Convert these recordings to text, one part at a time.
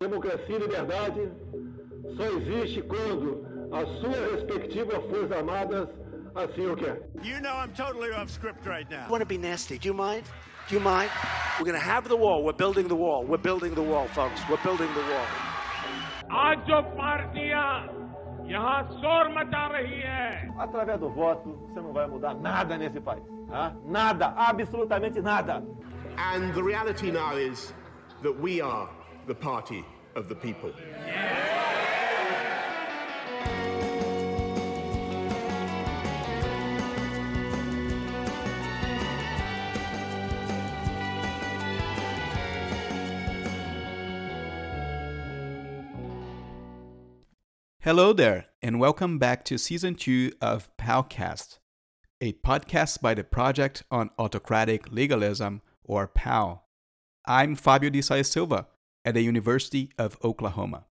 Democracia e liberdade só existe quando a sua respectiva Forças Armadas assim o quer. You know I'm totally off script right now. I want to be nasty. Do you mind? Do you mind? We're going to have the wall. We're building the wall. We're building the wall, folks. We're building the wall. आज जो पार्टियां यहाँ शोर मचा रही है Através do voto, você não vai mudar nada nesse país. tá? Nada, absolutamente nada. And the reality now is that we are the party of the people. Hello there, and welcome back to season two of Palcast, a podcast by the Project on Autocratic Legalism, or PAL. I'm Fabio de Saia Silva at the University of Oklahoma.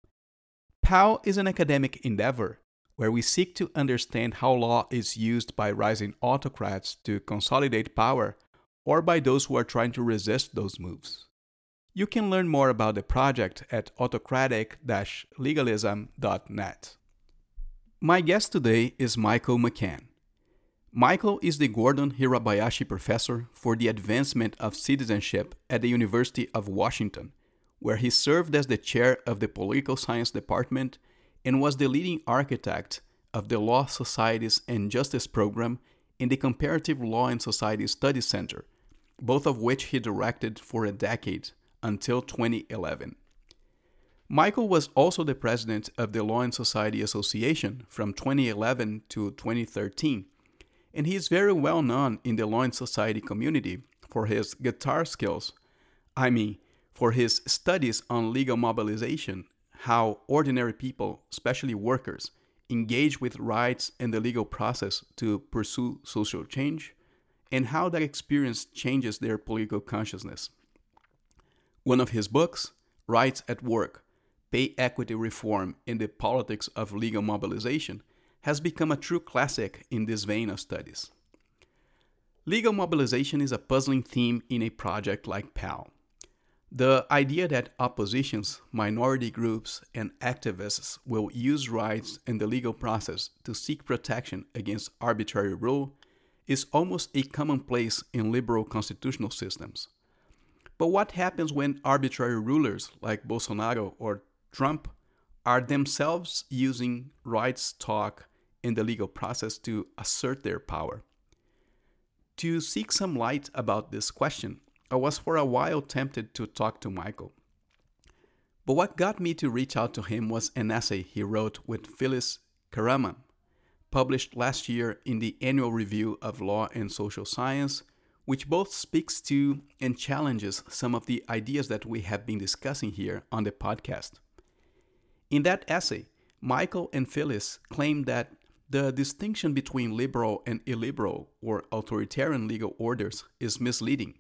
PAL is an academic endeavor where we seek to understand how law is used by rising autocrats to consolidate power or by those who are trying to resist those moves. You can learn more about the project at autocratic legalism.net. My guest today is Michael McCann. Michael is the Gordon Hirabayashi Professor for the Advancement of Citizenship at the University of Washington, where he served as the chair of the Political Science Department and was the leading architect of the Law Societies and Justice Program in the Comparative Law and Society Studies Center, both of which he directed for a decade until 2011. Michael was also the president of the Law and Society Association from 2011 to 2013, and he is very well known in the Law and Society community for his guitar skills. I mean, for his studies on legal mobilization, how ordinary people, especially workers, engage with rights and the legal process to pursue social change, and how that experience changes their political consciousness. One of his books, Rights at Work Pay Equity Reform in the Politics of Legal Mobilization, has become a true classic in this vein of studies. Legal mobilization is a puzzling theme in a project like PAL. The idea that oppositions, minority groups, and activists will use rights in the legal process to seek protection against arbitrary rule is almost a commonplace in liberal constitutional systems. But what happens when arbitrary rulers like Bolsonaro or Trump are themselves using rights talk in the legal process to assert their power? To seek some light about this question, I was for a while tempted to talk to Michael. But what got me to reach out to him was an essay he wrote with Filiz Kahraman, published last year in the Annual Review of Law and Social Science which both speaks to and challenges some of the ideas that we have been discussing here on the podcast. In that essay, Michael and Filiz claim that the distinction between liberal and illiberal or authoritarian legal orders is misleading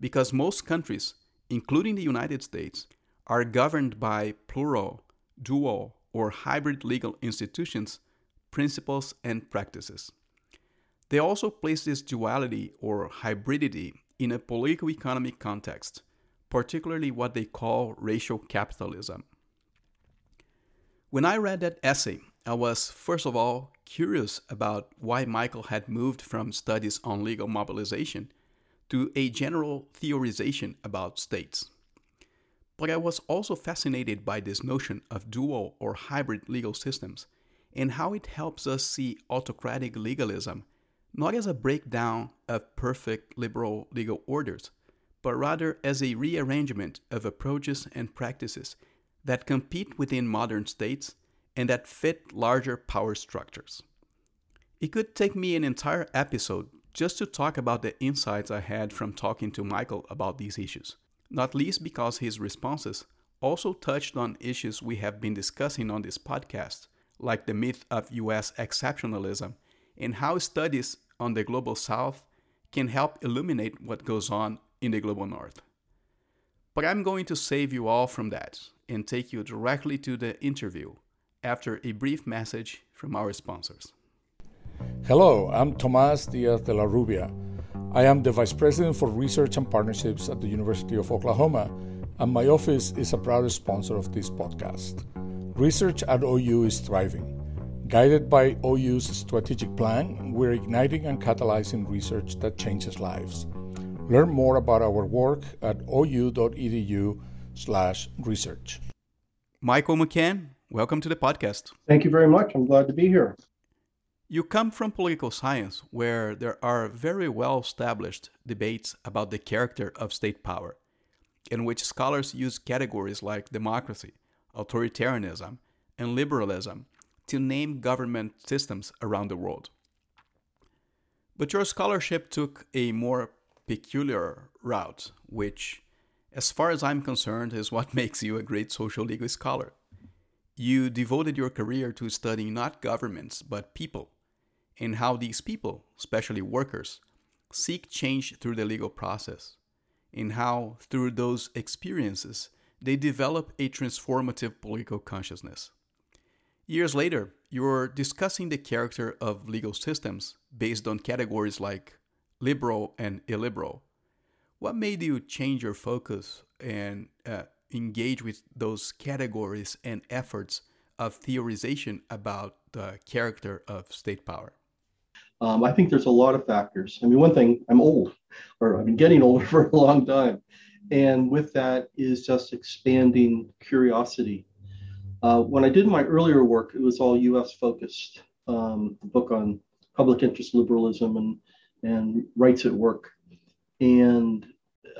because most countries, including the United States, are governed by plural, dual, or hybrid legal institutions, principles, and practices. They also place this duality or hybridity in a political economic context, particularly what they call racial capitalism. When I read that essay, I was first of all curious about why Michael had moved from studies on legal mobilization to a general theorization about states. But I was also fascinated by this notion of dual or hybrid legal systems and how it helps us see autocratic legalism not as a breakdown of perfect liberal legal orders, but rather as a rearrangement of approaches and practices that compete within modern states and that fit larger power structures. It could take me an entire episode just to talk about the insights I had from talking to Michael about these issues, not least because his responses also touched on issues we have been discussing on this podcast, like the myth of US exceptionalism and how studies on the global south can help illuminate what goes on in the global north. But I'm going to save you all from that and take you directly to the interview after a brief message from our sponsors. Hello, I'm Tomas Diaz de la Rubia. I am the Vice President for Research and Partnerships at the University of Oklahoma, and my office is a proud sponsor of this podcast. Research at OU is thriving. Guided by OU's strategic plan, we're igniting and catalyzing research that changes lives. Learn more about our work at ou.edu/research. Michael McCann, welcome to the podcast. Thank you very much. I'm glad to be here. You come from political science, where there are very well established debates about the character of state power, in which scholars use categories like democracy, authoritarianism, and liberalism to name government systems around the world. But your scholarship took a more peculiar route, which, as far as I'm concerned, is what makes you a great social legal scholar. You devoted your career to studying not governments, but people, and how these people, especially workers, seek change through the legal process, in how, through those experiences, they develop a transformative political consciousness. Years later, you're discussing the character of legal systems based on categories like liberal and illiberal. What made you change your focus and uh, engage with those categories and efforts of theorization about the character of state power? Um, I think there's a lot of factors. I mean, one thing, I'm old, or I've been getting older for a long time. And with that is just expanding curiosity. Uh, when I did my earlier work, it was all US focused, um, the book on public interest liberalism and, and rights at work. And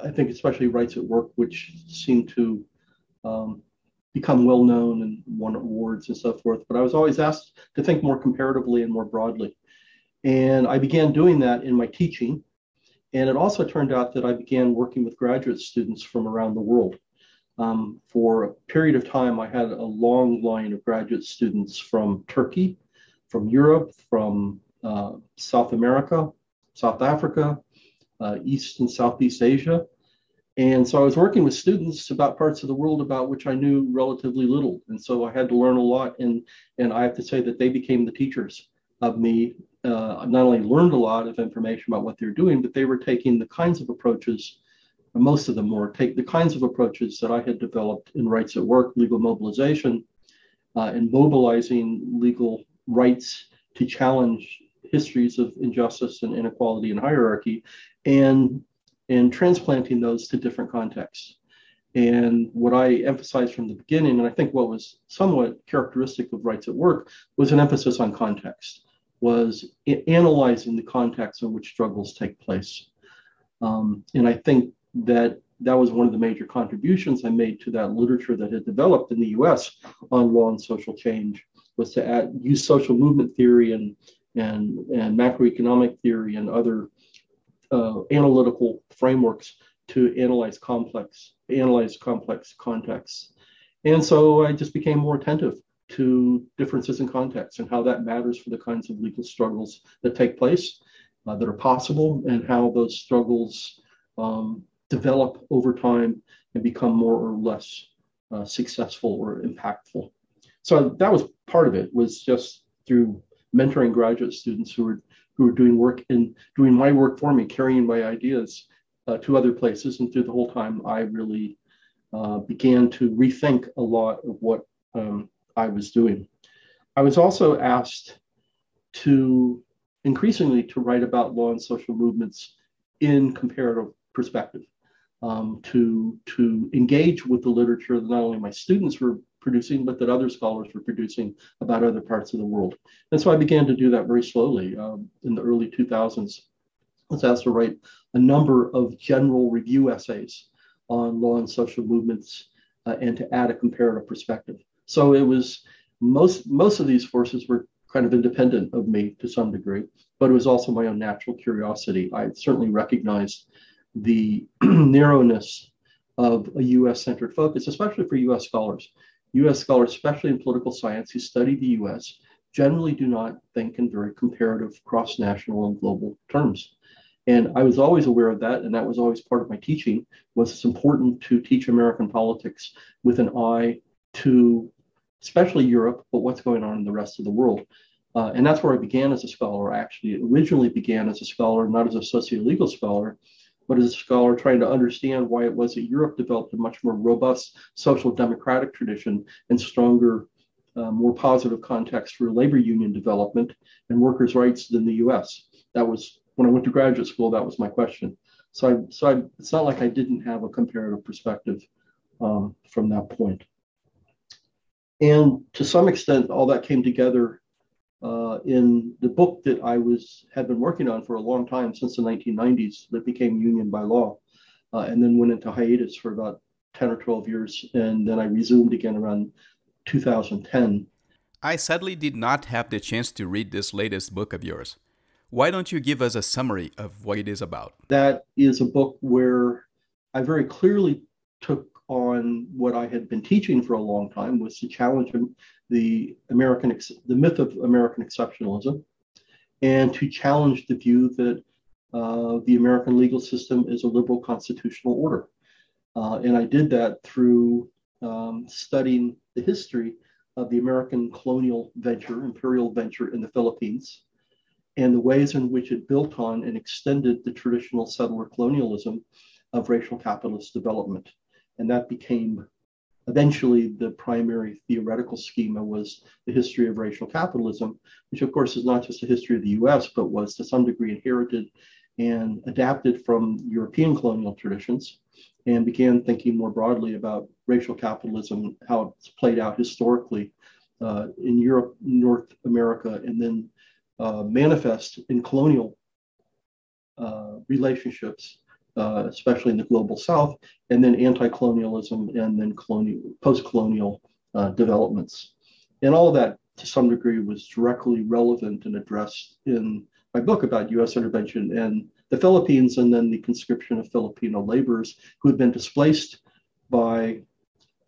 I think especially rights at work, which seem to um, become well known and won awards and so forth. But I was always asked to think more comparatively and more broadly. And I began doing that in my teaching. And it also turned out that I began working with graduate students from around the world. Um, for a period of time, I had a long line of graduate students from Turkey, from Europe, from uh, South America, South Africa, uh, East and Southeast Asia. And so I was working with students about parts of the world about which I knew relatively little. And so I had to learn a lot. And, and I have to say that they became the teachers of me. Uh, not only learned a lot of information about what they're doing, but they were taking the kinds of approaches, most of them were, take the kinds of approaches that I had developed in rights at work, legal mobilization, uh, and mobilizing legal rights to challenge histories of injustice and inequality and hierarchy, and and transplanting those to different contexts. And what I emphasized from the beginning, and I think what was somewhat characteristic of rights at work, was an emphasis on context, was analyzing the context in which struggles take place. Um, and I think that that was one of the major contributions I made to that literature that had developed in the US on law and social change, was to add, use social movement theory and, and, and macroeconomic theory and other uh, analytical frameworks to analyze complex analyze complex contexts. And so I just became more attentive to differences in context and how that matters for the kinds of legal struggles that take place, uh, that are possible, and how those struggles um, develop over time and become more or less uh, successful or impactful. So that was part of it. Was just through mentoring graduate students who were who were doing work and doing my work for me, carrying my ideas uh, to other places. And through the whole time, I really uh, began to rethink a lot of what um, I was doing. I was also asked to increasingly to write about law and social movements in comparative perspective, um, to to engage with the literature that not only my students were producing, but that other scholars were producing about other parts of the world. And so I began to do that very slowly um, in the early 2000s. I was asked to write a number of general review essays on law and social movements uh, and to add a comparative perspective. So it was most most of these forces were kind of independent of me to some degree, but it was also my own natural curiosity. I certainly recognized the narrowness of a US centered focus, especially for US scholars. US scholars, especially in political science, who study the US, generally do not think in very comparative cross national and global terms. And I was always aware of that, and that was always part of my teaching. Was it's important to teach American politics with an eye to, especially Europe, but what's going on in the rest of the world. Uh, and that's where I began as a scholar. Actually originally began as a scholar, not as a socio-legal scholar, but as a scholar trying to understand why it was that Europe developed a much more robust social democratic tradition and stronger, uh, more positive context for labor union development and workers' rights than the US. That was when I went to graduate school, that was my question. So, I, so I, it's not like I didn't have a comparative perspective um, from that point. And to some extent, all that came together uh, in the book that I was had been working on for a long time since the 1990s that became Union by Law, uh, and then went into hiatus for about 10 or 12 years, and then I resumed again around 2010. I sadly did not have the chance to read this latest book of yours. Why don't you give us a summary of what it is about? That is a book where I very clearly took on what I had been teaching for a long time was to challenge the American the myth of American exceptionalism, and to challenge the view that uh, the American legal system is a liberal constitutional order. Uh, and I did that through um, studying the history of the American colonial venture, imperial venture in the Philippines, and the ways in which it built on and extended the traditional settler colonialism of racial capitalist development. And that became eventually the primary theoretical schema was the history of racial capitalism, which of course is not just a history of the US, but was to some degree inherited and adapted from European colonial traditions and began thinking more broadly about racial capitalism, how it's played out historically uh, in Europe, North America, and then uh, manifest in colonial uh, relationships uh, especially in the global south, and then anti-colonialism and then colonial, post-colonial uh, developments. And all of that, to some degree, was directly relevant and addressed in my book about U.S. intervention in the Philippines and then the conscription of Filipino laborers who had been displaced by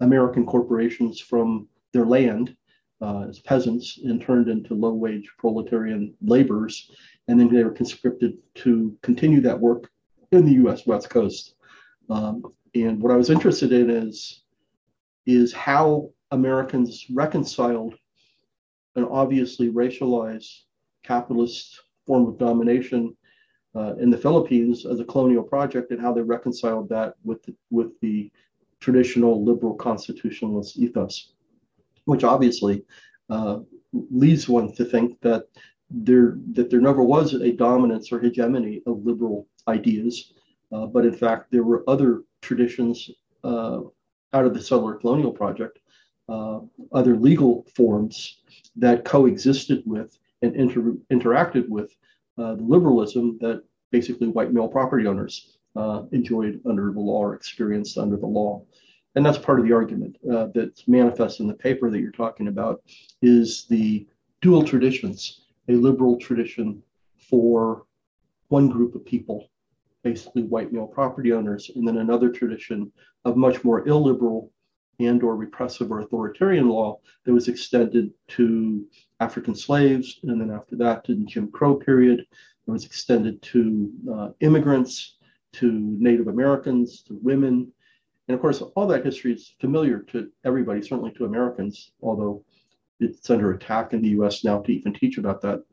American corporations from their land uh, as peasants and turned into low wage proletarian laborers. And then they were conscripted to continue that work in the U.S. West Coast. Um, and what I was interested in is is how Americans reconciled an obviously racialized capitalist form of domination uh, in the Philippines as a colonial project, and how they reconciled that with the, with the traditional liberal constitutionalist ethos, which obviously uh, leads one to think that there that there never was a dominance or hegemony of liberal ideas, uh, but in fact there were other traditions uh, out of the settler colonial project, uh, other legal forms that coexisted with and inter- interacted with uh, the liberalism that basically white male property owners uh, enjoyed under the law or experienced under the law. And that's part of the argument uh, that's manifest in the paper that you're talking about is the dual traditions a liberal tradition for one group of people, basically white male property owners, and then another tradition of much more illiberal and or repressive or authoritarian law that was extended to African slaves, and then after that to the Jim Crow period, it was extended to uh, immigrants, to Native Americans, to women, and of course, all that history is familiar to everybody, certainly to Americans, although it's under attack in the U.S. now to even teach about that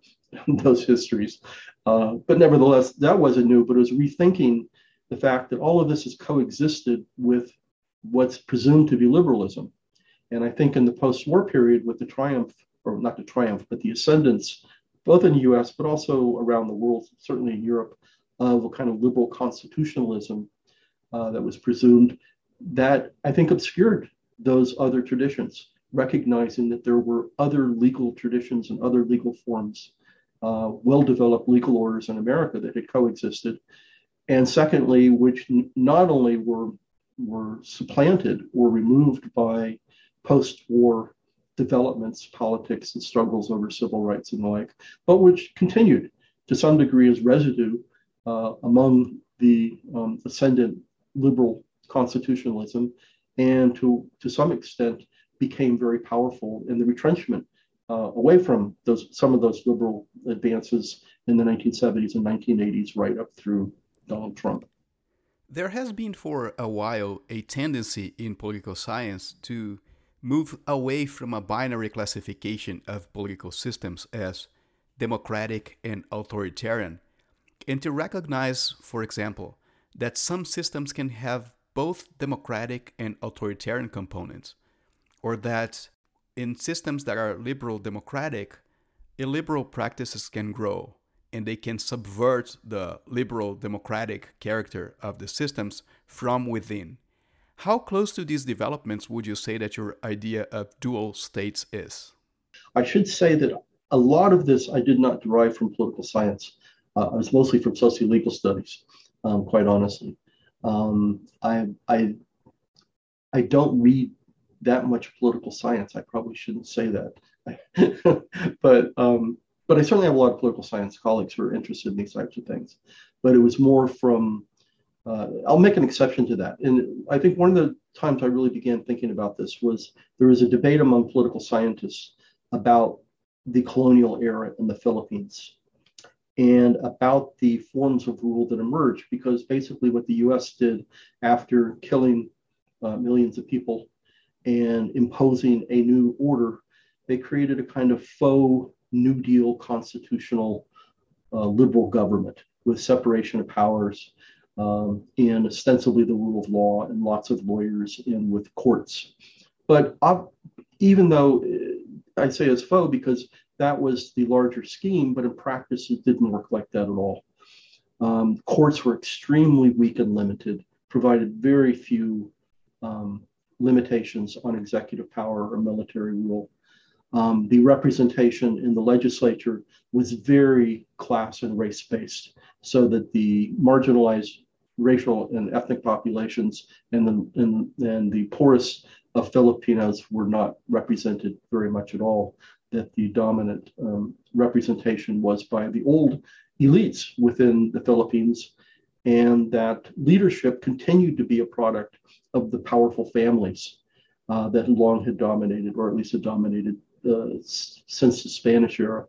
those histories. Uh, but nevertheless, that wasn't new, but it was rethinking the fact that all of this has coexisted with what's presumed to be liberalism. And I think in the post-war period, with the triumph, or not the triumph, but the ascendance, both in the U.S. but also around the world, certainly in Europe, of a kind of liberal constitutionalism uh, that was presumed, that I think obscured those other traditions recognizing that there were other legal traditions and other legal forms, uh, well developed legal orders in America that had coexisted. And secondly, which n- not only were, were supplanted or removed by post war developments, politics, and struggles over civil rights and the like, but which continued to some degree as residue uh, among the um, ascendant liberal constitutionalism and to, to some extent became very powerful in the retrenchment uh, away from those some of those liberal advances in the 1970s and 1980s, right up through Donald Trump. There has been for a while a tendency in political science to move away from a binary classification of political systems as democratic and authoritarian, and to recognize, for example, that some systems can have both democratic and authoritarian components, or that in systems that are liberal democratic, illiberal practices can grow and they can subvert the liberal democratic character of the systems from within. How close to these developments would you say that your idea of dual states is? I should say that a lot of this I did not derive from political science. Uh, I was mostly from sociolegal studies, um, quite honestly. Um, I, I, I don't read that much political science. I probably shouldn't say that, but um, but I certainly have a lot of political science colleagues who are interested in these types of things. But it was more from uh, I'll make an exception to that. And I think one of the times I really began thinking about this was there was a debate among political scientists about the colonial era in the Philippines and about the forms of rule that emerged, because basically what the US did after killing uh, millions of people and imposing a new order, they created a kind of faux New Deal constitutional uh, liberal government with separation of powers um, and ostensibly the rule of law and lots of lawyers and with courts. But uh, even though uh, I say it's faux because that was the larger scheme, but in practice it didn't work like that at all. Um, courts were extremely weak and limited, provided very few um, limitations on executive power or military rule. Um, the representation in the legislature was very class and race based, so that the marginalized racial and ethnic populations and the, and, and the poorest of Filipinos were not represented very much at all. That the dominant um, representation was by the old elites within the Philippines, and that leadership continued to be a product of the powerful families uh, that long had dominated, or at least had dominated uh, since the Spanish era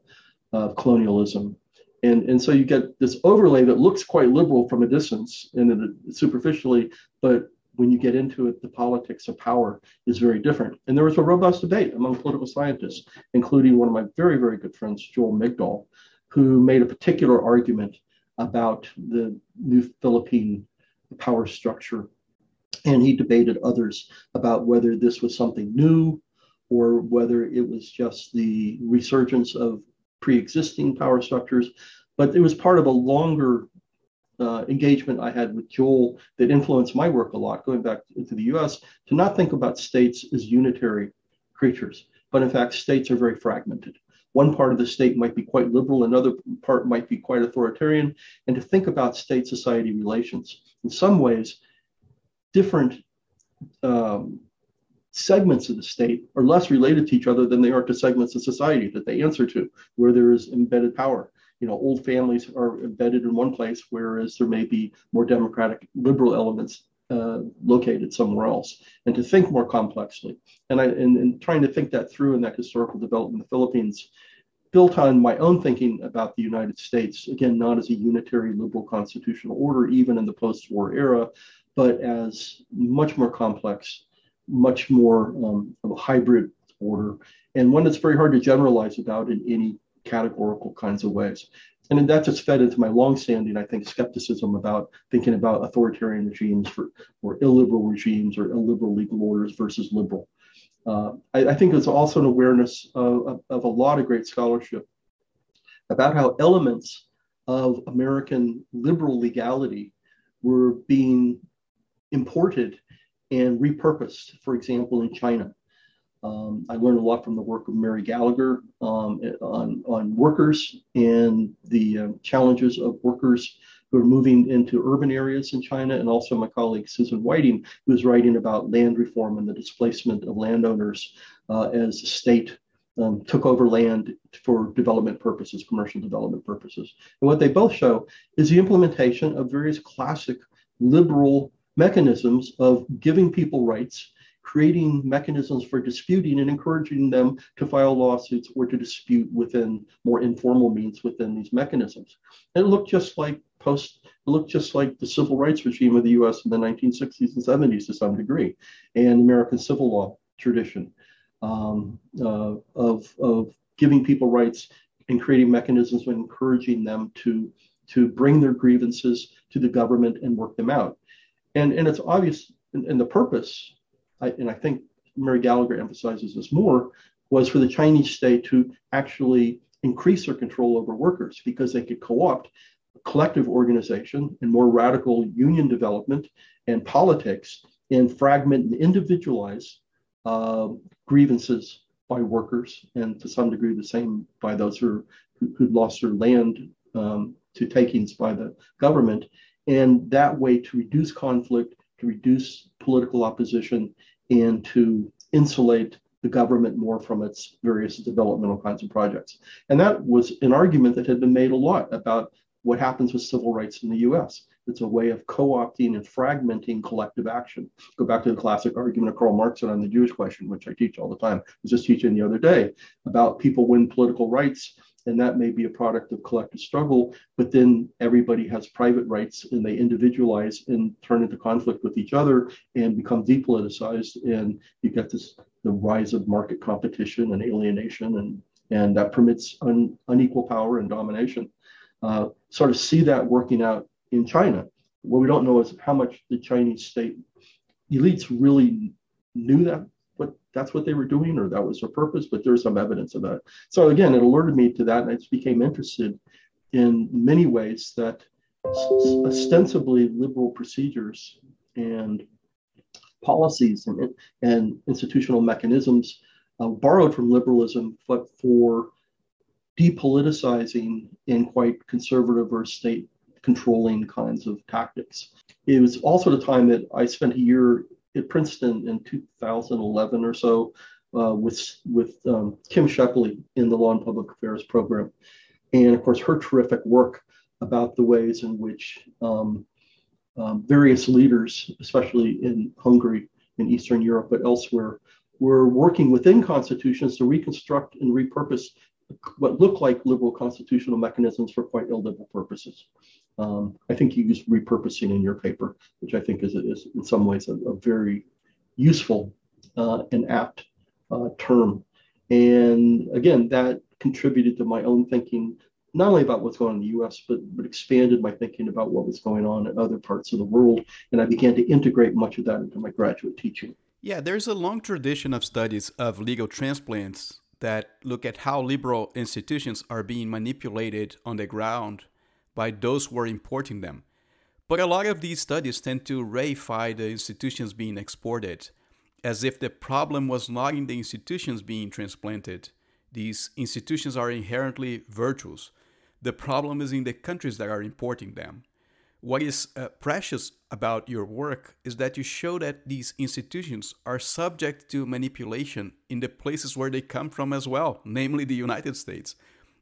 of colonialism and, and so you get this overlay that looks quite liberal from a distance and superficially, but when you get into it, the politics of power is very different. And there was a robust debate among political scientists, including one of my very, very good friends, Joel Migdal, who made a particular argument about the new Philippine power structure. And he debated others about whether this was something new or whether it was just the resurgence of pre-existing power structures, but it was part of a longer uh, engagement I had with Joel that influenced my work a lot, going back into the US, to not think about states as unitary creatures, but in fact, states are very fragmented. One part of the state might be quite liberal, another part might be quite authoritarian, and to think about state society relations. In some ways, different um, segments of the state are less related to each other than they are to segments of society that they answer to, where there is embedded power. You know, old families are embedded in one place, whereas there may be more democratic, liberal elements uh, located somewhere else, and to think more complexly. And I and, and trying to think that through in that historical development in the Philippines, built on my own thinking about the United States, again, not as a unitary liberal constitutional order, even in the post-war era, but as much more complex much more um, of a hybrid order and one that's very hard to generalize about in any categorical kinds of ways. And that just fed into my longstanding, I think, skepticism about thinking about authoritarian regimes for, or illiberal regimes or illiberal legal orders versus liberal. Uh, I, I, think there's also an awareness of, of, of a lot of great scholarship about how elements of American liberal legality were being imported and repurposed, for example, in China. Um, I learned a lot from the work of Mary Gallagher um, on, on workers and the uh, challenges of workers who are moving into urban areas in China, and also my colleague Susan Whiting, who is writing about land reform and the displacement of landowners uh, as the state um, took over land for development purposes, commercial development purposes. And what they both show is the implementation of various classic liberal mechanisms of giving people rights, creating mechanisms for disputing and encouraging them to file lawsuits or to dispute within more informal means within these mechanisms. And it looked just like post it looked just like the civil rights regime of the US in the 1960s and 70s to some degree, and American civil law tradition um, uh, of, of giving people rights and creating mechanisms and encouraging them to to bring their grievances to the government and work them out. And, and it's obvious, and, and the purpose, I, and I think Mary Gallagher emphasizes this more, was for the Chinese state to actually increase their control over workers because they could co opt collective organization and more radical union development and politics and fragment and individualize uh, grievances by workers and to some degree the same by those who who'd lost their land um, to takings by the government. And that way to reduce conflict to reduce political opposition and to insulate the government more from its various developmental kinds of projects. And that was an argument that had been made a lot about what happens with civil rights in the US. It's a way of co opting and fragmenting collective action. Go back to the classic argument of Karl Marx on the Jewish question, which I teach all the time. I was just teaching the other day about people win political rights and that may be a product of collective struggle but then everybody has private rights and they individualize and turn into conflict with each other and become depoliticized. And you get this the rise of market competition and alienation and and that permits un, unequal power and domination. Uh, sort of see that working out in china. What we don't know is how much the chinese state elites really knew that that's what they were doing or that was their purpose, but there's some evidence of that. So again, it alerted me to that, and I just became interested in many ways that ostensibly liberal procedures and policies and, and institutional mechanisms uh, borrowed from liberalism, but for depoliticizing in quite conservative or state controlling kinds of tactics. It was also the time that I spent a year at Princeton in 2011 or so uh, with with um, Kim Scheppele in the Law and Public Affairs program, and of course her terrific work about the ways in which um, um, various leaders, especially in Hungary, in Eastern Europe, but elsewhere, were working within constitutions to reconstruct and repurpose what looked like liberal constitutional mechanisms for quite ill-liberal purposes. Um, I think you use repurposing in your paper, which I think is, is in some ways a, a very useful uh, and apt uh, term. And again, that contributed to my own thinking, not only about what's going on in the US, but, but expanded my thinking about what was going on in other parts of the world. And I began to integrate much of that into my graduate teaching. Yeah, there's a long tradition of studies of legal transplants that look at how liberal institutions are being manipulated on the ground by those who are importing them. But a lot of these studies tend to reify the institutions being exported, as if the problem was not in the institutions being transplanted. These institutions are inherently virtuous. The problem is in the countries that are importing them. What is uh, precious about your work is that you show that these institutions are subject to manipulation in the places where they come from as well, namely the United States,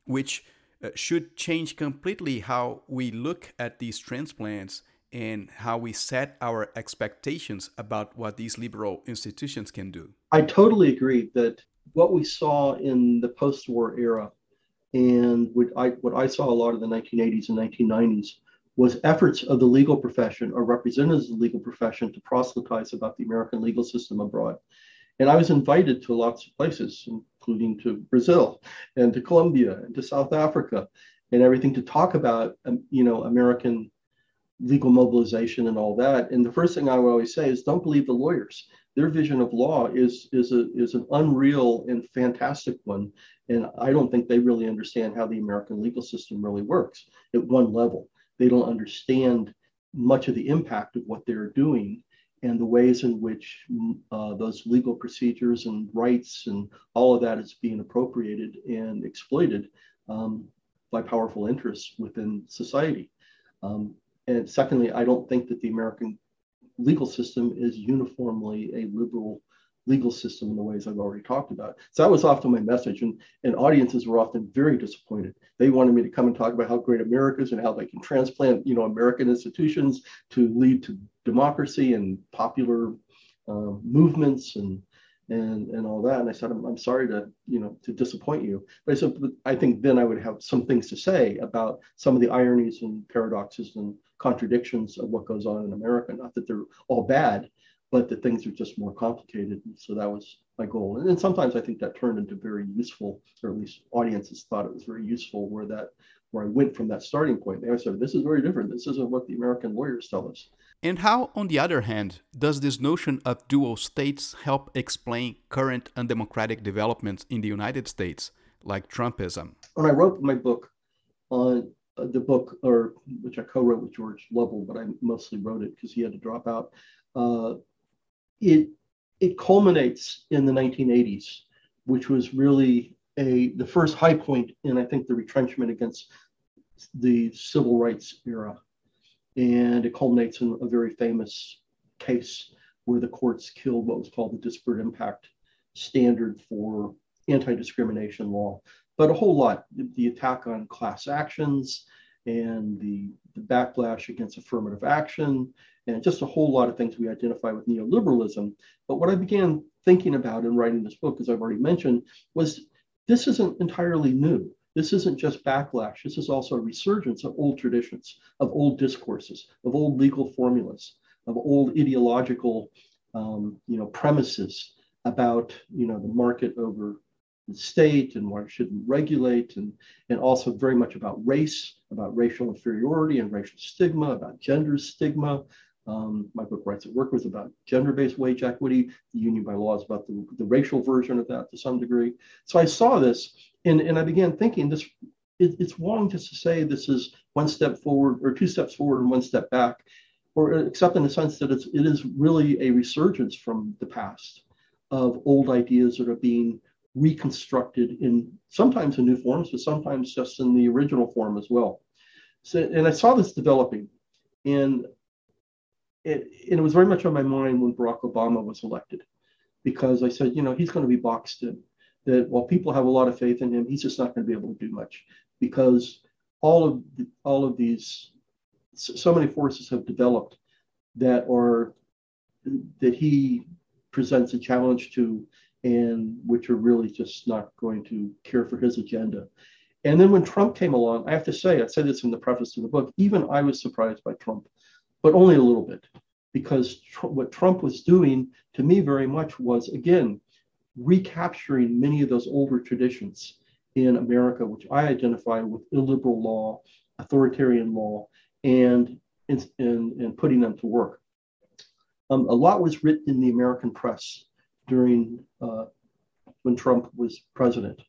which Uh, should change completely how we look at these transplants and how we set our expectations about what these liberal institutions can do. I totally agree that what we saw in the post-war era and what I, what I saw a lot in the 1980s and 1990s was efforts of the legal profession or representatives of the legal profession to proselytize about the American legal system abroad. And I was invited to lots of places, including to Brazil and to Colombia and to South Africa and everything to talk about, um, you know, American legal mobilization and all that. And the first thing I would always say is don't believe the lawyers. Their vision of law is is a is an unreal and fantastic one. And I don't think they really understand how the American legal system really works at one level. They don't understand much of the impact of what they're doing and the ways in which uh, those legal procedures and rights and all of that is being appropriated and exploited um, by powerful interests within society. Um, and secondly, I don't think that the American legal system is uniformly a liberal legal system in the ways I've already talked about. So that was often my message, and, and audiences were often very disappointed. They wanted me to come and talk about how great America is and how they can transplant, you know, American institutions to lead to democracy and popular uh, movements and and and all that. And I said, I'm, I'm sorry to you know to disappoint you. But I said, I think then I would have some things to say about some of the ironies and paradoxes and contradictions of what goes on in America. Not that they're all bad, but that things are just more complicated. And so that was my goal. And then sometimes I think that turned into very useful, or at least audiences thought it was very useful, where that where I went from that starting point. They said, this is very different. This isn't what the American lawyers tell us. And how, on the other hand, does this notion of dual states help explain current undemocratic developments in the United States, like Trumpism? When I wrote my book on uh, the book, or which I co-wrote with George Lovell, but I mostly wrote it because he had to drop out. Uh, it it culminates in the 1980s, which was really a the first high point in I think the retrenchment against the civil rights era, and it culminates in a very famous case where the courts killed what was called the disparate impact standard for anti-discrimination law, but a whole lot the attack on class actions and the, the backlash against affirmative action and just a whole lot of things we identify with neoliberalism. But what I began thinking about in writing this book, as I've already mentioned, was this isn't entirely new. This isn't just backlash. This is also a resurgence of old traditions, of old discourses, of old legal formulas, of old ideological, um, you know, premises about, you know, the market over the state and why it shouldn't regulate, and, and also very much about race, about racial inferiority and racial stigma, about gender stigma, um, my book, Rights at Work, was about gender based wage equity. The Union by Law is about the, the racial version of that to some degree. So I saw this and, and I began thinking this it, it's wrong just to say this is one step forward or two steps forward and one step back, or except in the sense that it's, it is really a resurgence from the past of old ideas that are being reconstructed in sometimes in new forms, but sometimes just in the original form as well. So, and I saw this developing. And it, and it was very much on my mind when Barack Obama was elected, because I said, you know, he's going to be boxed in. That while people have a lot of faith in him, he's just not going to be able to do much because all of the, all of these so many forces have developed that are that he presents a challenge to and which are really just not going to care for his agenda. And then when Trump came along, I have to say, I said this in the preface to the book, even I was surprised by Trump but only a little bit, because tr- what Trump was doing to me very much was, again, recapturing many of those older traditions in America, which I identify with illiberal law, authoritarian law, and, and, and putting them to work. Um, a lot was written in the American press during uh, when Trump was president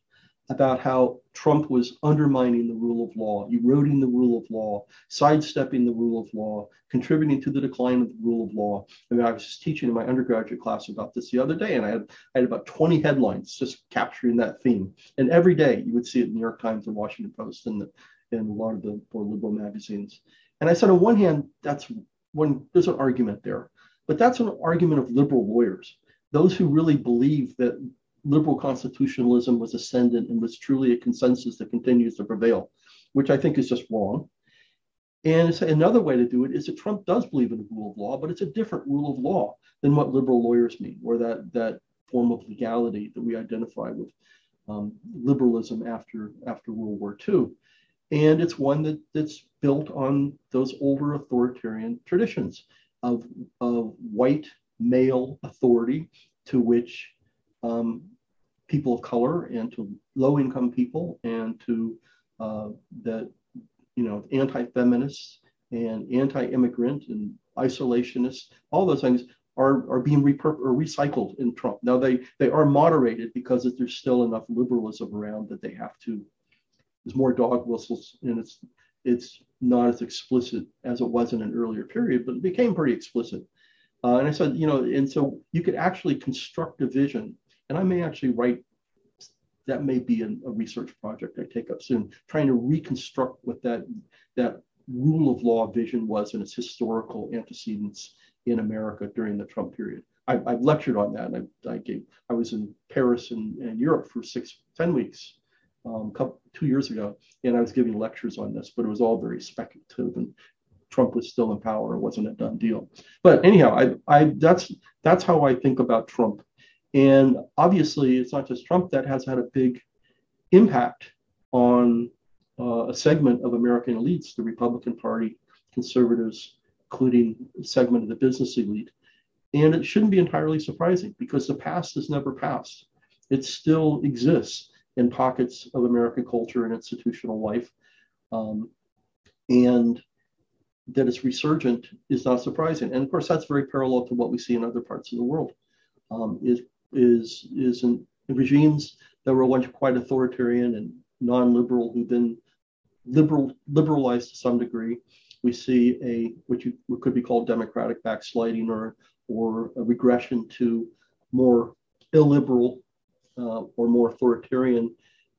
about how Trump was undermining the rule of law, eroding the rule of law, sidestepping the rule of law, contributing to the decline of the rule of law. I mean, I was just teaching in my undergraduate class about this the other day, and I had, I had about 20 headlines just capturing that theme. And every day you would see it in the New York Times and Washington Post and, the, and a lot of the more liberal magazines. And I said, on one hand, that's one, there's an argument there, but that's an argument of liberal lawyers, those who really believe that liberal constitutionalism was ascendant and was truly a consensus that continues to prevail, which I think is just wrong. And another way to do it is that Trump does believe in the rule of law, but it's a different rule of law than what liberal lawyers mean, or that that form of legality that we identify with um, liberalism after after World War II. And it's one that, that's built on those older authoritarian traditions of, of white male authority to which um, people of color and to low income people and to uh, the you know anti-feminists and anti-immigrant and isolationists all those things are, are being repurp- or recycled in Trump. Now they they are moderated because there's still enough liberalism around that they have to. There's more dog whistles and it's it's not as explicit as it was in an earlier period, but it became pretty explicit. Uh, and I said, you know, and so you could actually construct a vision and I may actually write, that may be a, a research project I take up soon, trying to reconstruct what that, that rule of law vision was and its historical antecedents in America during the Trump period. I, have lectured on that. And I, I, gave, I was in Paris and, and Europe for six, 10 weeks, um, couple, two years ago, and I was giving lectures on this, but it was all very speculative and Trump was still in power. It wasn't a done deal. But anyhow, I, I, that's, that's how I think about Trump and obviously, it's not just Trump that has had a big impact on uh, a segment of American elites, the Republican Party, conservatives, including a segment of the business elite. And it shouldn't be entirely surprising because the past is never past. It still exists in pockets of American culture and institutional life Um, and that it's resurgent is not surprising. And of course, that's very parallel to what we see in other parts of the world. Um, is is is in, regimes that were once quite authoritarian and non-liberal who've been liberal liberalized to some degree. We see a what you what could be called democratic backsliding or or a regression to more illiberal uh, or more authoritarian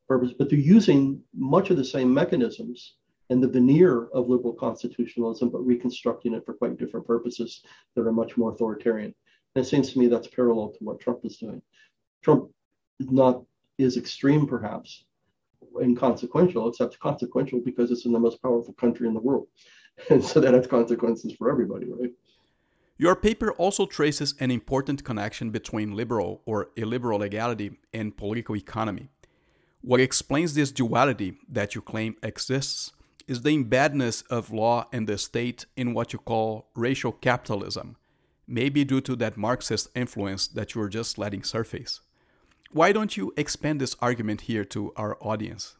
purpose, but they're using much of the same mechanisms and the veneer of liberal constitutionalism, but reconstructing it for quite different purposes that are much more authoritarian. And it seems to me that's parallel to what Trump is doing. Trump is not is extreme, perhaps, inconsequential, except consequential because it's in the most powerful country in the world. And so that has consequences for everybody, right? Your paper also traces an important connection between liberal or illiberal legality and political economy. What explains this duality that you claim exists is the embedness of law and the state in what you call racial capitalism, maybe due to that Marxist influence that you were just letting surface. Why don't you expand this argument here to our audience?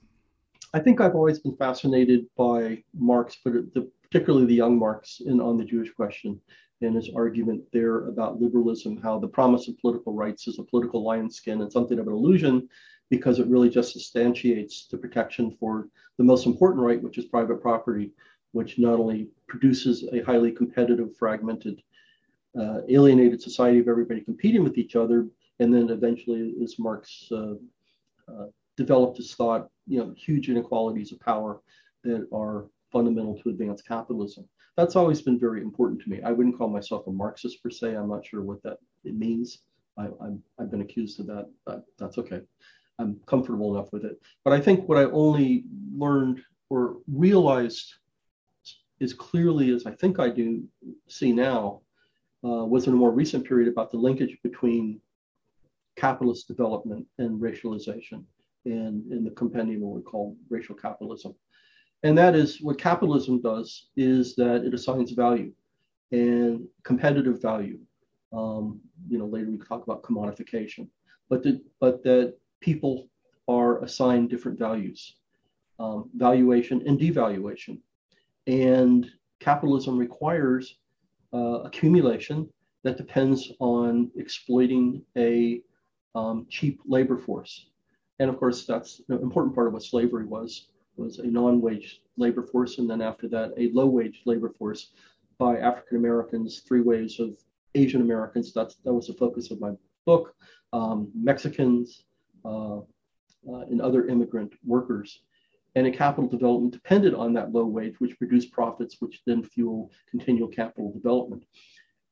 I think I've always been fascinated by Marx, but the, particularly the young Marx in On the Jewish Question and his argument there about liberalism, how the promise of political rights is a political lion skin and something of an illusion because it really just substantiates the protection for the most important right, which is private property, which not only produces a highly competitive, fragmented, uh, alienated society of everybody competing with each other, and then eventually, as Marx uh, uh, developed his thought, you know, huge inequalities of power that are fundamental to advanced capitalism. That's always been very important to me. I wouldn't call myself a Marxist per se. I'm not sure what that it means. I, have been accused of that, but that's okay. I'm comfortable enough with it. But I think what I only learned or realized as clearly as I think I do see now uh, was in a more recent period about the linkage between capitalist development and racialization and in the compendium what we call racial capitalism. And that is what capitalism does is that it assigns value and competitive value. Um, you know, later we talk about commodification, but the, but that people are assigned different values, um, valuation and devaluation. And capitalism requires uh, accumulation that depends on exploiting a um, cheap labor force. And of course, that's an important part of what slavery was, was a non-wage labor force. And then after that, a low-wage labor force by African Americans, three waves of Asian Americans. That's, that was the focus of my book. Um, Mexicans, uh, uh, and other immigrant workers. And a capital development depended on that low wage, which produced profits, which then fuel continual capital development.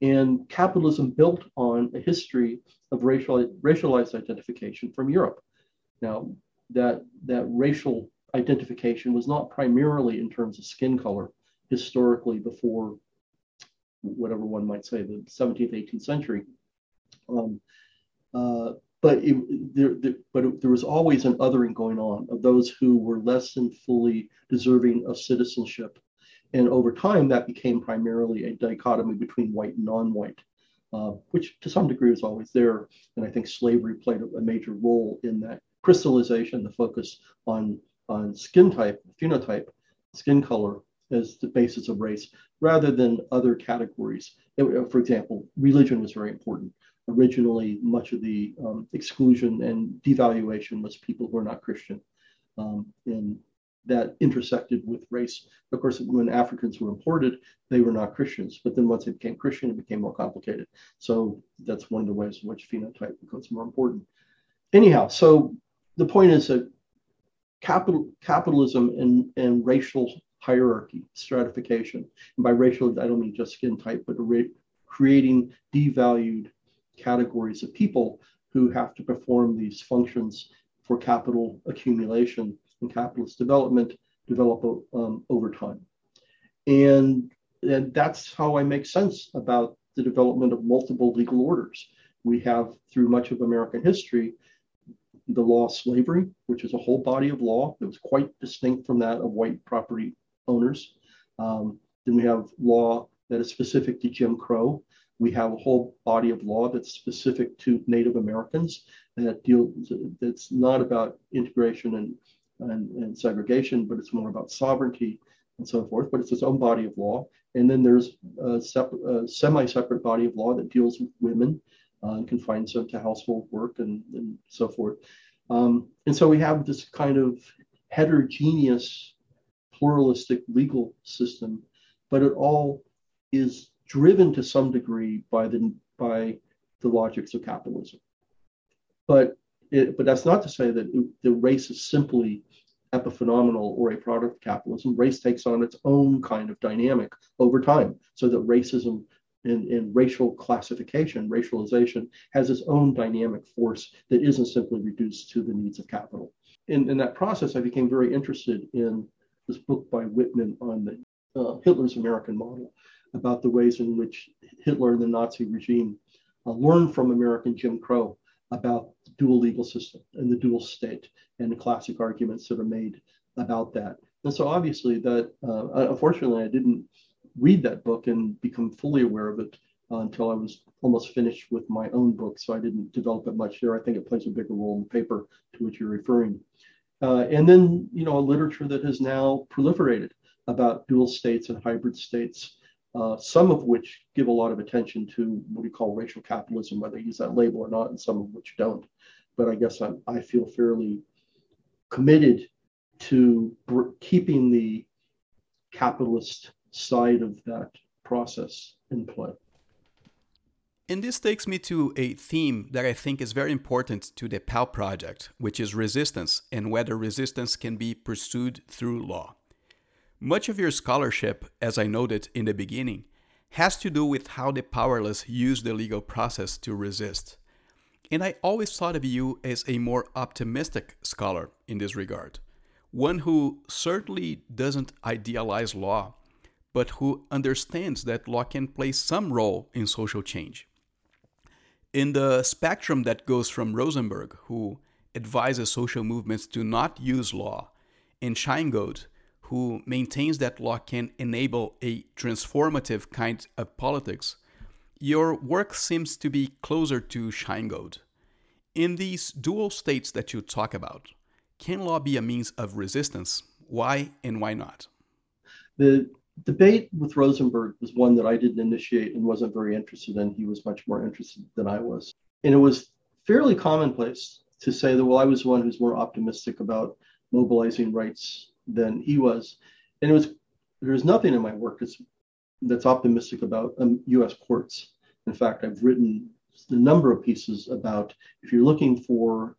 And capitalism built on a history of racial, racialized identification from Europe. Now, that, that racial identification was not primarily in terms of skin color historically before whatever one might say, the 17th, 18th century. Um, uh, but it, there, there, but there was always an othering going on of those who were less than fully deserving of citizenship. And over time, that became primarily a dichotomy between white and non-white, uh, which to some degree was always there. And I think slavery played a, a major role in that crystallization, the focus on, on skin type, phenotype, skin color as the basis of race, rather than other categories. For example, religion was very important originally much of the um, exclusion and devaluation was people who are not Christian. Um, and that intersected with race. Of course, when Africans were imported, they were not Christians. But then once they became Christian, it became more complicated. So that's one of the ways in which phenotype becomes more important. Anyhow, so the point is that capital, capitalism and, and racial hierarchy, stratification, and by racial, I don't mean just skin type, but creating devalued categories of people who have to perform these functions for capital accumulation and capitalist development develop um, over time. And, and that's how I make sense about the development of multiple legal orders. We have, through much of American history, the law of slavery, which is a whole body of law that was quite distinct from that of white property owners. Um, then we have law that is specific to Jim Crow, we have a whole body of law that's specific to Native Americans that deal that's not about integration and and, and segregation, but it's more about sovereignty and so forth. But it's its own body of law. And then there's a, a semi-separate body of law that deals with women uh, and confines them to household work and, and so forth. Um, and so we have this kind of heterogeneous, pluralistic legal system, but it all is driven to some degree by the by the logics of capitalism. But it, but that's not to say that the race is simply epiphenomenal or a product of capitalism. Race takes on its own kind of dynamic over time, so that racism and, and racial classification, racialization, has its own dynamic force that isn't simply reduced to the needs of capital. In, in that process, I became very interested in this book by Whitman on the, uh, Hitler's American model, about the ways in which Hitler and the Nazi regime uh, learned from American Jim Crow about the dual legal system and the dual state and the classic arguments that are made about that. And so obviously that, uh, unfortunately, I didn't read that book and become fully aware of it uh, until I was almost finished with my own book. So I didn't develop it much there. I think it plays a bigger role in the paper to which you're referring. Uh, and then, you know, a literature that has now proliferated about dual states and hybrid states uh, some of which give a lot of attention to what we call racial capitalism, whether you use that label or not, and some of which don't. But I guess I'm, I feel fairly committed to br- keeping the capitalist side of that process in play. And this takes me to a theme that I think is very important to the PAL project, which is resistance and whether resistance can be pursued through law. Much of your scholarship, as I noted in the beginning, has to do with how the powerless use the legal process to resist. And I always thought of you as a more optimistic scholar in this regard, one who certainly doesn't idealize law, but who understands that law can play some role in social change. In the spectrum that goes from Rosenberg, who advises social movements to not use law, and Scheingold, who maintains that law can enable a transformative kind of politics, your work seems to be closer to Scheingold. In these dual states that you talk about, can law be a means of resistance? Why and why not? The debate with Rosenberg was one that I didn't initiate and wasn't very interested in. He was much more interested than I was. And it was fairly commonplace to say that, well, I was the one who's more optimistic about mobilizing rights than he was. And it was there's nothing in my work that's that's optimistic about um, U.S. courts. In fact, I've written a number of pieces about if you're looking for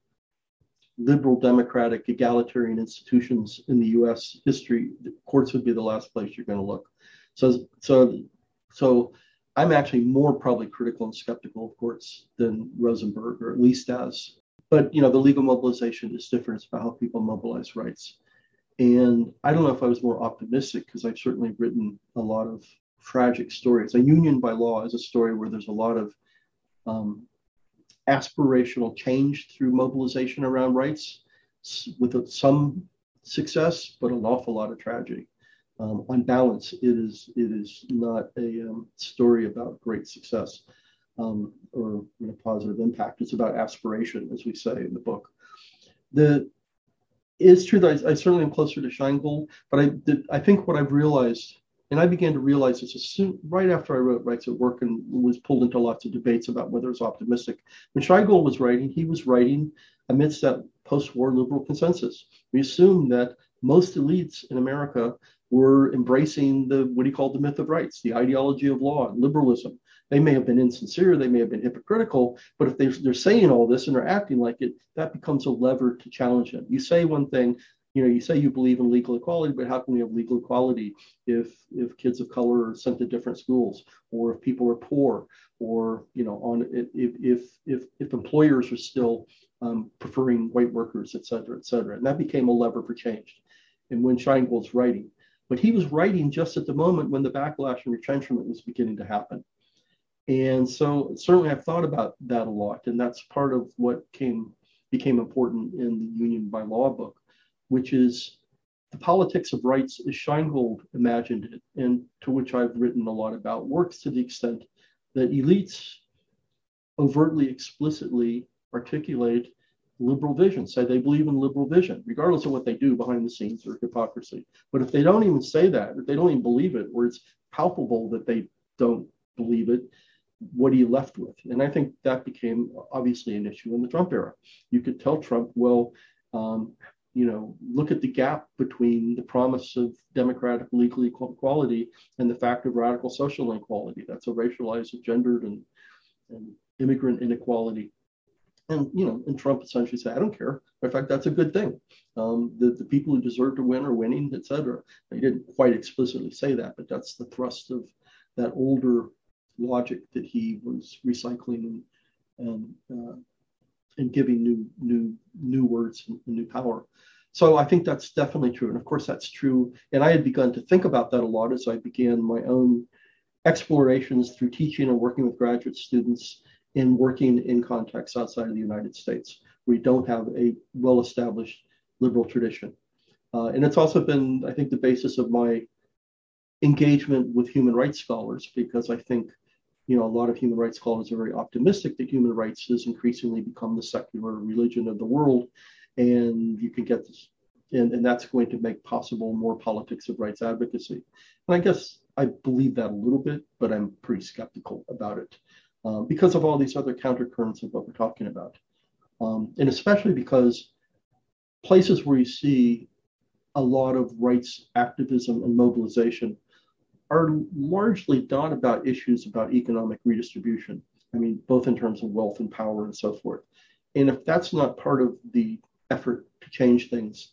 liberal, democratic, egalitarian institutions in the U.S. history, courts would be the last place you're going to look. So, so, so I'm actually more probably critical and skeptical of courts than Rosenberg, or at least as. But you know, the legal mobilization is different. It's about how people mobilize rights. And I don't know if I was more optimistic because I've certainly written a lot of tragic stories. A union by law is a story where there's a lot of um, aspirational change through mobilization around rights with some success, but an awful lot of tragedy. Um, on balance, it is it is not a um, story about great success um, or you know, positive impact. It's about aspiration, as we say in the book. The it's true that I, I, certainly am closer to Scheingold, but I did, I think what I've realized, and I began to realize this soon right after I wrote Rights at Work and was pulled into lots of debates about whether it's optimistic. When Sheingold was writing, he was writing amidst that post-war liberal consensus. We assumed that most elites in America were embracing the what he called the myth of rights, the ideology of law, and liberalism, they may have been insincere, they may have been hypocritical, but if they're, they're saying all this and they're acting like it, that becomes a lever to challenge them. You say one thing, you know, you say you believe in legal equality, but how can we have legal equality if if kids of color are sent to different schools, or if people are poor, or you know, on if if if if employers are still um, preferring white workers, et cetera, et cetera, and that became a lever for change. And when Scheingold's writing, but he was writing just at the moment when the backlash and retrenchment was beginning to happen. And so certainly I've thought about that a lot, and that's part of what came became important in the Union by Law book, which is the politics of rights as Scheingold imagined it, and to which I've written a lot about, works to the extent that elites overtly, explicitly articulate liberal vision, say they believe in liberal vision, regardless of what they do behind the scenes or hypocrisy. But if they don't even say that, if they don't even believe it, or it's palpable that they don't believe it, what are you left with? And I think that became obviously an issue in the Trump era. You could tell Trump, well, um, you know, look at the gap between the promise of democratic legal equality and the fact of radical social inequality. That's a racialized, gendered, and, and immigrant inequality. And you know, and Trump essentially said, "I don't care. In fact, that's a good thing. Um, the the people who deserve to win are winning, etc." He didn't quite explicitly say that, but that's the thrust of that older logic that he was recycling and and, uh, and giving new new new words and new power. So I think that's definitely true, and of course that's true. And I had begun to think about that a lot as I began my own explorations through teaching and working with graduate students in working in contexts outside of the United States, we don't have a well-established liberal tradition. Uh, and it's also been, I think, the basis of my engagement with human rights scholars, because I think you know, a lot of human rights scholars are very optimistic that human rights has increasingly become the secular religion of the world, and you can get this, and, and that's going to make possible more politics of rights advocacy. And I guess I believe that a little bit, but I'm pretty skeptical about it um, because of all these other countercurrents of what we're talking about, um, and especially because places where you see a lot of rights activism and mobilization are largely not about issues about economic redistribution. I mean, both in terms of wealth and power and so forth. And if that's not part of the effort to change things,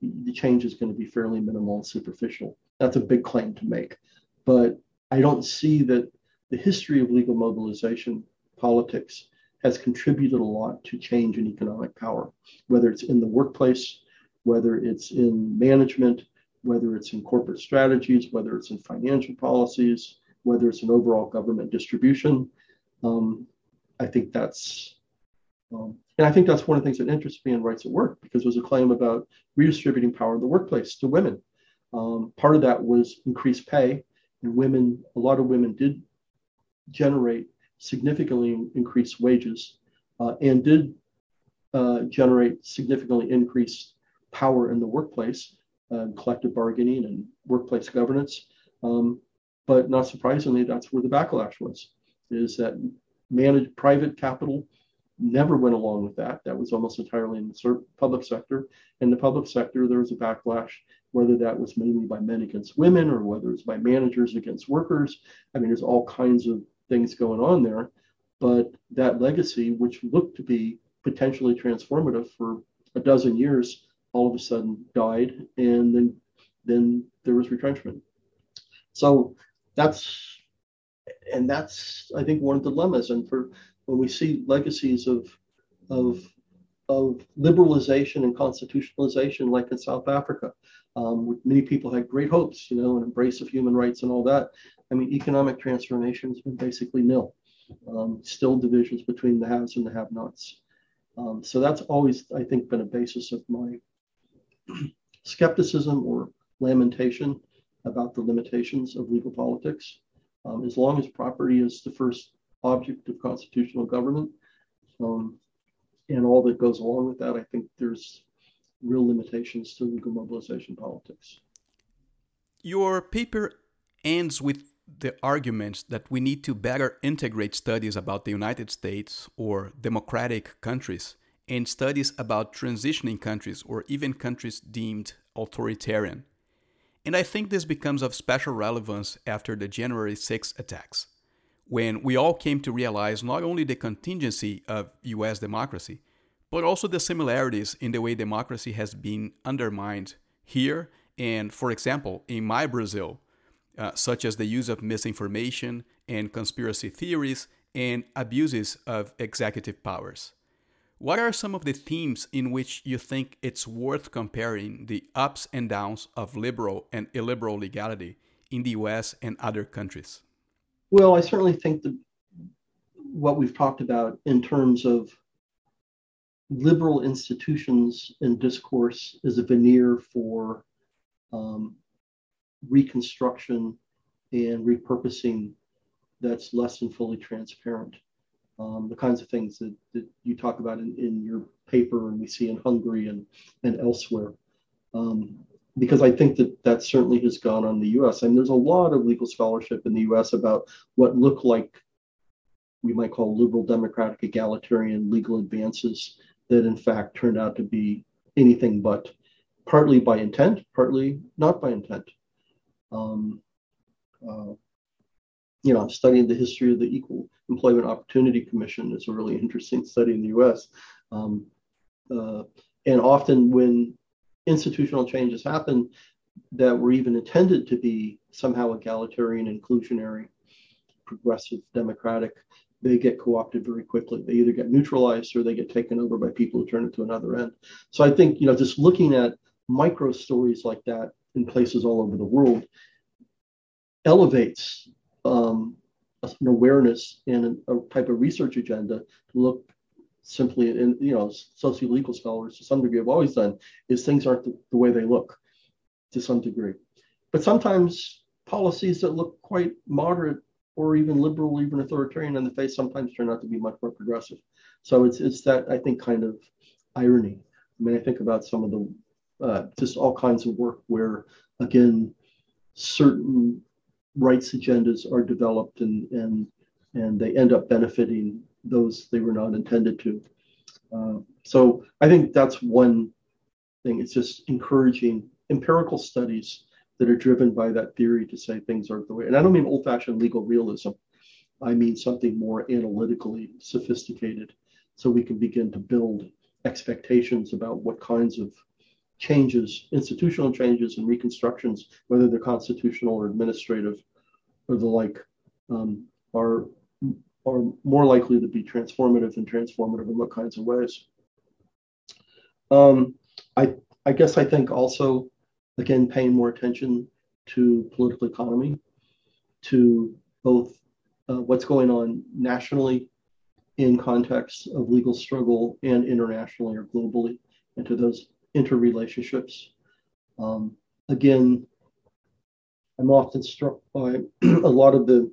the change is going to be fairly minimal and superficial. That's a big claim to make. But I don't see that the history of legal mobilization politics has contributed a lot to change in economic power, whether it's in the workplace, whether it's in management, whether it's in corporate strategies, whether it's in financial policies, whether it's in overall government distribution. Um, I think that's, um, and I think that's one of the things that interests me in Rights at Work because there's a claim about redistributing power in the workplace to women. Um, part of that was increased pay, and women, a lot of women did generate significantly increased wages uh, and did uh, generate significantly increased power in the workplace uh, collective bargaining and workplace governance. Um, but not surprisingly, that's where the backlash was, is that managed private capital never went along with that. That was almost entirely in the public sector. In the public sector, there was a backlash, whether that was mainly by men against women or whether it's by managers against workers. I mean, there's all kinds of things going on there. But that legacy, which looked to be potentially transformative for a dozen years, all of a sudden died, and then then there was retrenchment. So that's and that's I think one of the dilemmas. And for when we see legacies of of of liberalization and constitutionalization, like in South Africa, um, many people had great hopes, you know, an embrace of human rights and all that. I mean, economic transformation has been basically nil. Um, still divisions between the haves and the have-nots. Um, so that's always, I think, been a basis of my skepticism or lamentation about the limitations of legal politics. Um, as long as property is the first object of constitutional government um, and all that goes along with that, I think there's real limitations to legal mobilization politics. Your paper ends with the argument that we need to better integrate studies about the United States or democratic countries and studies about transitioning countries or even countries deemed authoritarian. And I think this becomes of special relevance after the January 6 attacks, when we all came to realize not only the contingency of US democracy, but also the similarities in the way democracy has been undermined here and, for example, in my Brazil, uh, such as the use of misinformation and conspiracy theories and abuses of executive powers. What are some of the themes in which you think it's worth comparing the ups and downs of liberal and illiberal legality in the US and other countries? Well, I certainly think that what we've talked about in terms of liberal institutions and discourse is a veneer for um, reconstruction and repurposing that's less than fully transparent. um, the kinds of things that, that you talk about in, in your paper and we see in Hungary and, and elsewhere. Um, because I think that that certainly has gone on in the US. And there's a lot of legal scholarship in the US about what look like we might call liberal, democratic, egalitarian legal advances that in fact turned out to be anything but, partly by intent, partly not by intent. Um, uh, you know, studying the history of the Equal Employment Opportunity Commission is a really interesting study in the US. Um, uh, and often when institutional changes happen that were even intended to be somehow egalitarian, inclusionary, progressive, democratic, they get co-opted very quickly. They either get neutralized or they get taken over by people who turn it to another end. So I think, you know, just looking at micro stories like that in places all over the world elevates um, an awareness and a type of research agenda to look simply, and you know, socio-legal scholars to some degree have always done, is things aren't the, the way they look to some degree. But sometimes policies that look quite moderate or even liberal, even authoritarian in the face, sometimes turn out to be much more progressive. So it's it's that I think kind of irony. I mean, I think about some of the uh, just all kinds of work where again certain rights agendas are developed and and and they end up benefiting those they were not intended to. Uh, so I think that's one thing. It's just encouraging empirical studies that are driven by that theory to say things aren't the way. And I don't mean old-fashioned legal realism. I mean something more analytically sophisticated, so we can begin to build expectations about what kinds of changes, institutional changes and reconstructions, whether they're constitutional or administrative or the like, um, are are more likely to be transformative and transformative in what kinds of ways. Um, I, I guess I think also, again, paying more attention to political economy, to both uh, what's going on nationally in context of legal struggle and internationally or globally, and to those interrelationships. Um, again, I'm often struck by a lot of the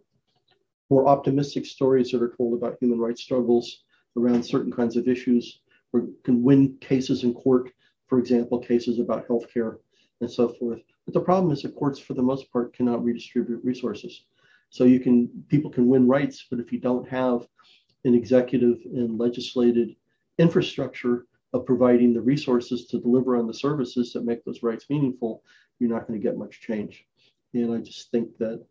more optimistic stories that are told about human rights struggles around certain kinds of issues or can win cases in court, for example, cases about healthcare and so forth. But the problem is the courts, for the most part, cannot redistribute resources. So you can people can win rights, but if you don't have an executive and legislated infrastructure of providing the resources to deliver on the services that make those rights meaningful, you're not going to get much change. And I just think that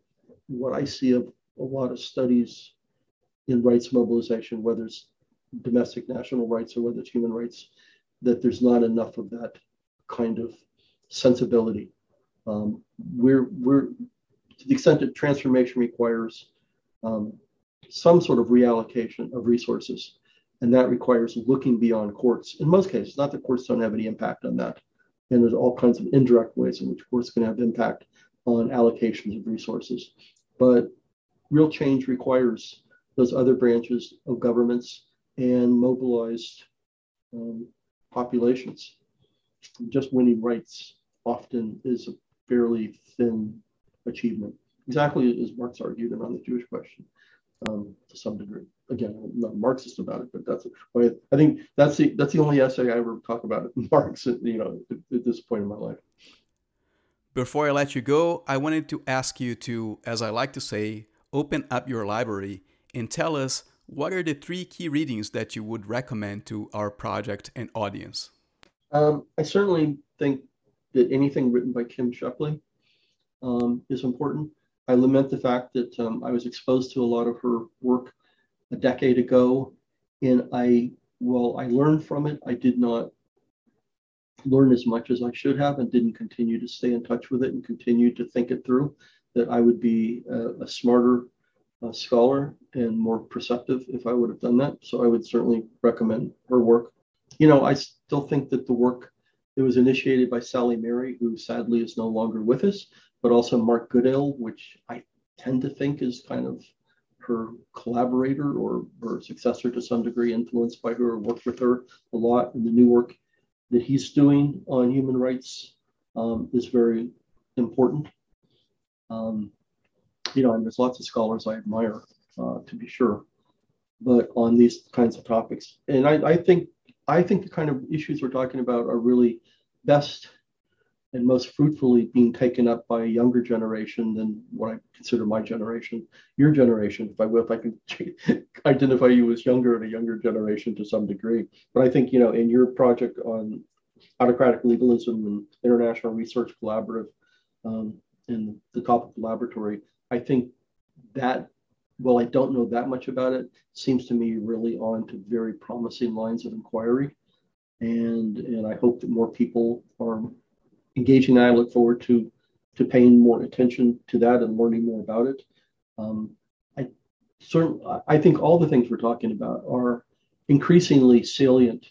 what I see of a lot of studies in rights mobilization, whether it's domestic national rights or whether it's human rights, that there's not enough of that kind of sensibility. Um, we're we're to the extent that transformation requires um, some sort of reallocation of resources, and that requires looking beyond courts. In most cases, not that courts don't have any impact on that, and there's all kinds of indirect ways in which courts can have impact on allocations of resources. But real change requires those other branches of governments and mobilized um, populations. Just winning rights often is a fairly thin achievement, exactly as Marx argued around the Jewish question um, to some degree. Again, I'm not Marxist about it, but that's I think that's the that's the only essay I ever talk about Marx. You know, at, at this point in my life. Before I let you go, I wanted to ask you to, as I like to say, open up your library and tell us what are the three key readings that you would recommend to our project and audience? Um, I certainly think that anything written by Kim Scheppele um, is important. I lament the fact that um, I was exposed to a lot of her work a decade ago, and I, well, I learned from it. I did not learn as much as I should have and didn't continue to stay in touch with it and continue to think it through that I would be a, a smarter uh, scholar and more perceptive if I would have done that. So I would certainly recommend her work. You know, I still think that the work that was initiated by Sally Merry, who sadly is no longer with us, but also Mark Goodale, which I tend to think is kind of her collaborator or her successor to some degree, influenced by her, worked with her a lot. And the new work that he's doing on human rights um, is very important. Um, you know, and there's lots of scholars I admire, uh, to be sure. but on these kinds of topics. And I, I think I think the kind of issues we're talking about are really best and most fruitfully being taken up by a younger generation than what I consider my generation, your generation, if I will, if I can identify you as younger and a younger generation to some degree. But I think you know in your project on autocratic legalism and international research collaborative um, in the topic laboratory, I think that well, I don't know that much about it, seems to me really on to very promising lines of inquiry. And, and I hope that more people are engaging. I look forward to, to paying more attention to that and learning more about it. Um, I, certain, I think all the things we're talking about are increasingly salient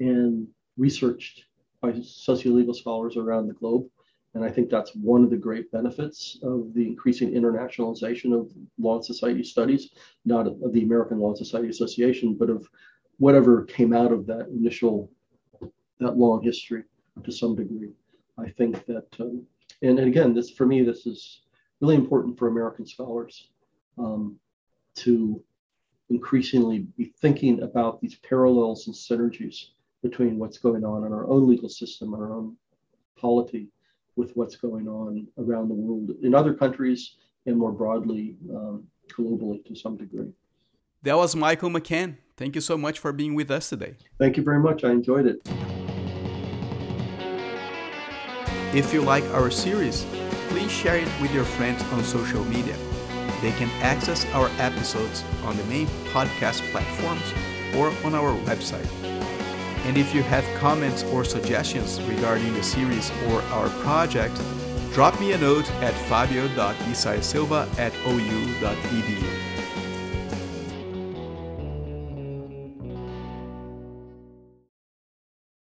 and researched by sociolegal scholars around the globe. And I think that's one of the great benefits of the increasing internationalization of Law and Society studies, not of the American Law and Society Association, but of whatever came out of that initial, that long history to some degree. I think that, um, and, and, again, this for me, this is really important for American scholars um, to increasingly be thinking about these parallels and synergies between what's going on in our own legal system, and our own polity, with what's going on around the world in other countries and more broadly um, globally to some degree. That was Michael McCann. Thank you so much for being with us today. Thank you very much. I enjoyed it. If you like our series, please share it with your friends on social media. They can access our episodes on the main podcast platforms or on our website. And if you have comments or suggestions regarding the series or our project, drop me a note at fabio.isaisilva at ou.edu.